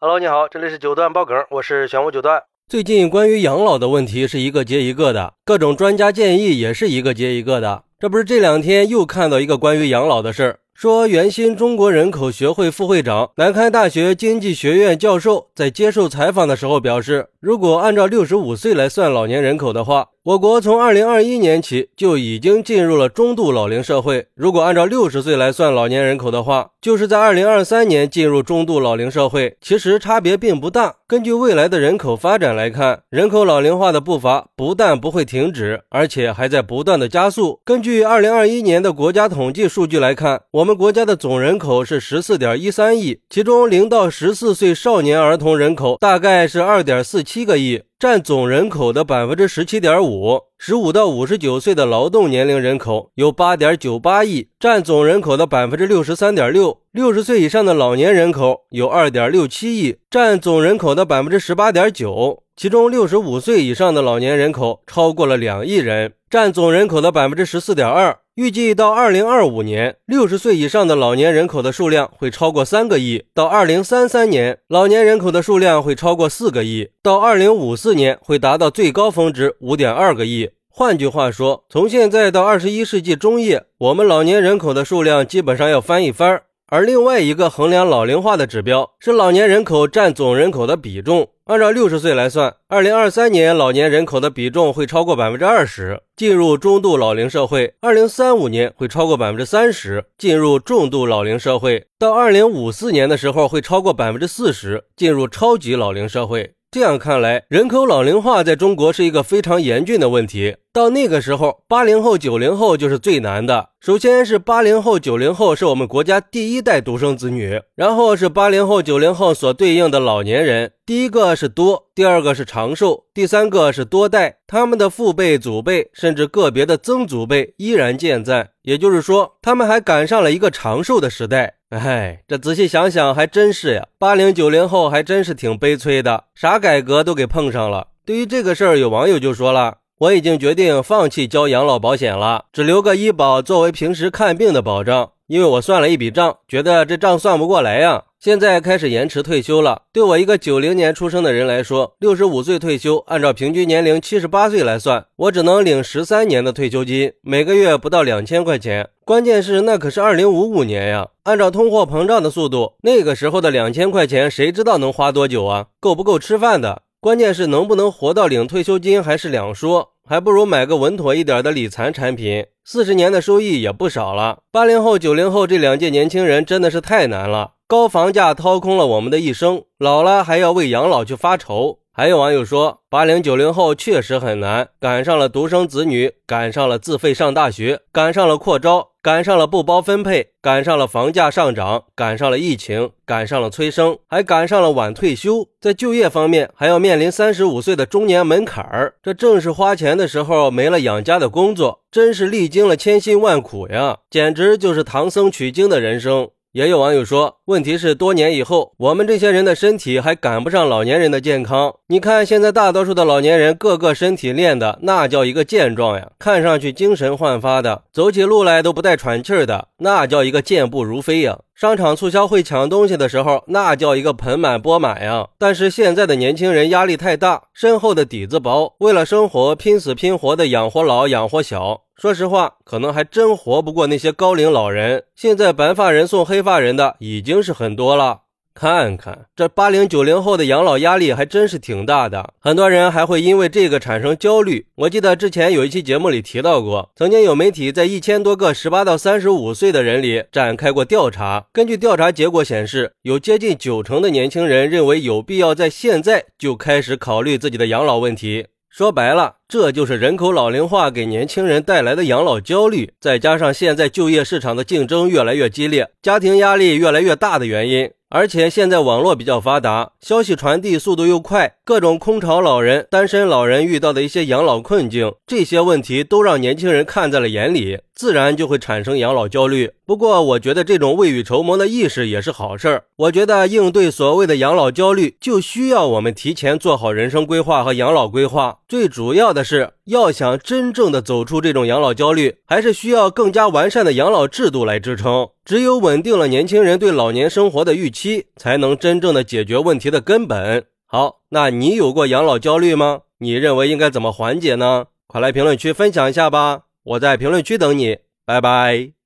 Hello，你好，这里是九段爆梗，我是玄武九段。最近关于养老的问题是一个接一个的，各种专家建议也是一个接一个的。这不是这两天又看到一个关于养老的事儿。说，原新中国人口学会副会长、南开大学经济学院教授在接受采访的时候表示，如果按照六十五岁来算老年人口的话，我国从二零二一年起就已经进入了中度老龄社会。如果按照六十岁来算老年人口的话，就是在二零二三年进入中度老龄社会。其实差别并不大。根据未来的人口发展来看，人口老龄化的步伐不但不会停止，而且还在不断的加速。根据二零二一年的国家统计数据来看，我们国家的总人口是十四点一三亿，其中零到十四岁少年儿童人口大概是二点四七个亿，占总人口的百分之十七点五。十五到五十九岁的劳动年龄人口有八点九八亿，占总人口的百分之六十三点六。六十岁以上的老年人口有二点六七亿，占总人口的百分之十八点九。其中，六十五岁以上的老年人口超过了两亿人，占总人口的百分之十四点二。预计到二零二五年，六十岁以上的老年人口的数量会超过三个亿；到二零三三年，老年人口的数量会超过四个亿；到二零五四年，会达到最高峰值五点二个亿。换句话说，从现在到二十一世纪中叶，我们老年人口的数量基本上要翻一番。而另外一个衡量老龄化的指标是老年人口占总人口的比重。按照六十岁来算，二零二三年老年人口的比重会超过百分之二十，进入中度老龄社会；二零三五年会超过百分之三十，进入重度老龄社会；到二零五四年的时候会超过百分之四十，进入超级老龄社会。这样看来，人口老龄化在中国是一个非常严峻的问题。到那个时候，八零后、九零后就是最难的。首先是八零后、九零后是我们国家第一代独生子女，然后是八零后、九零后所对应的老年人。第一个是多，第二个是长寿，第三个是多代。他们的父辈、祖辈，甚至个别的曾祖辈依然健在，也就是说，他们还赶上了一个长寿的时代。哎，这仔细想想还真是呀，八零九零后还真是挺悲催的，啥改革都给碰上了。对于这个事儿，有网友就说了：“我已经决定放弃交养老保险了，只留个医保作为平时看病的保障。因为我算了一笔账，觉得这账算不过来呀。现在开始延迟退休了。对我一个九零年出生的人来说，六十五岁退休，按照平均年龄七十八岁来算，我只能领十三年的退休金，每个月不到两千块钱。”关键是那可是二零五五年呀，按照通货膨胀的速度，那个时候的两千块钱，谁知道能花多久啊？够不够吃饭的？关键是能不能活到领退休金还是两说，还不如买个稳妥一点的理财产品，四十年的收益也不少了。八零后、九零后这两届年轻人真的是太难了，高房价掏空了我们的一生，老了还要为养老去发愁。还有网友说，八零九零后确实很难，赶上了独生子女，赶上了自费上大学，赶上了扩招，赶上了不包分配，赶上了房价上涨，赶上了疫情，赶上了催生，还赶上了晚退休。在就业方面，还要面临三十五岁的中年门槛儿，这正是花钱的时候，没了养家的工作，真是历经了千辛万苦呀，简直就是唐僧取经的人生。也有网友说，问题是多年以后，我们这些人的身体还赶不上老年人的健康。你看，现在大多数的老年人，个个身体练的那叫一个健壮呀，看上去精神焕发的，走起路来都不带喘气儿的，那叫一个健步如飞呀。商场促销会抢东西的时候，那叫一个盆满钵满呀。但是现在的年轻人压力太大，身后的底子薄，为了生活拼死拼活的养活老养活小。说实话，可能还真活不过那些高龄老人。现在白发人送黑发人的已经是很多了。看看这八零九零后的养老压力还真是挺大的，很多人还会因为这个产生焦虑。我记得之前有一期节目里提到过，曾经有媒体在一千多个十八到三十五岁的人里展开过调查，根据调查结果显示，有接近九成的年轻人认为有必要在现在就开始考虑自己的养老问题。说白了，这就是人口老龄化给年轻人带来的养老焦虑，再加上现在就业市场的竞争越来越激烈，家庭压力越来越大的原因。而且现在网络比较发达，消息传递速度又快，各种空巢老人、单身老人遇到的一些养老困境，这些问题都让年轻人看在了眼里。自然就会产生养老焦虑。不过，我觉得这种未雨绸缪的意识也是好事儿。我觉得应对所谓的养老焦虑，就需要我们提前做好人生规划和养老规划。最主要的是，要想真正的走出这种养老焦虑，还是需要更加完善的养老制度来支撑。只有稳定了年轻人对老年生活的预期，才能真正的解决问题的根本。好，那你有过养老焦虑吗？你认为应该怎么缓解呢？快来评论区分享一下吧！我在评论区等你，拜拜。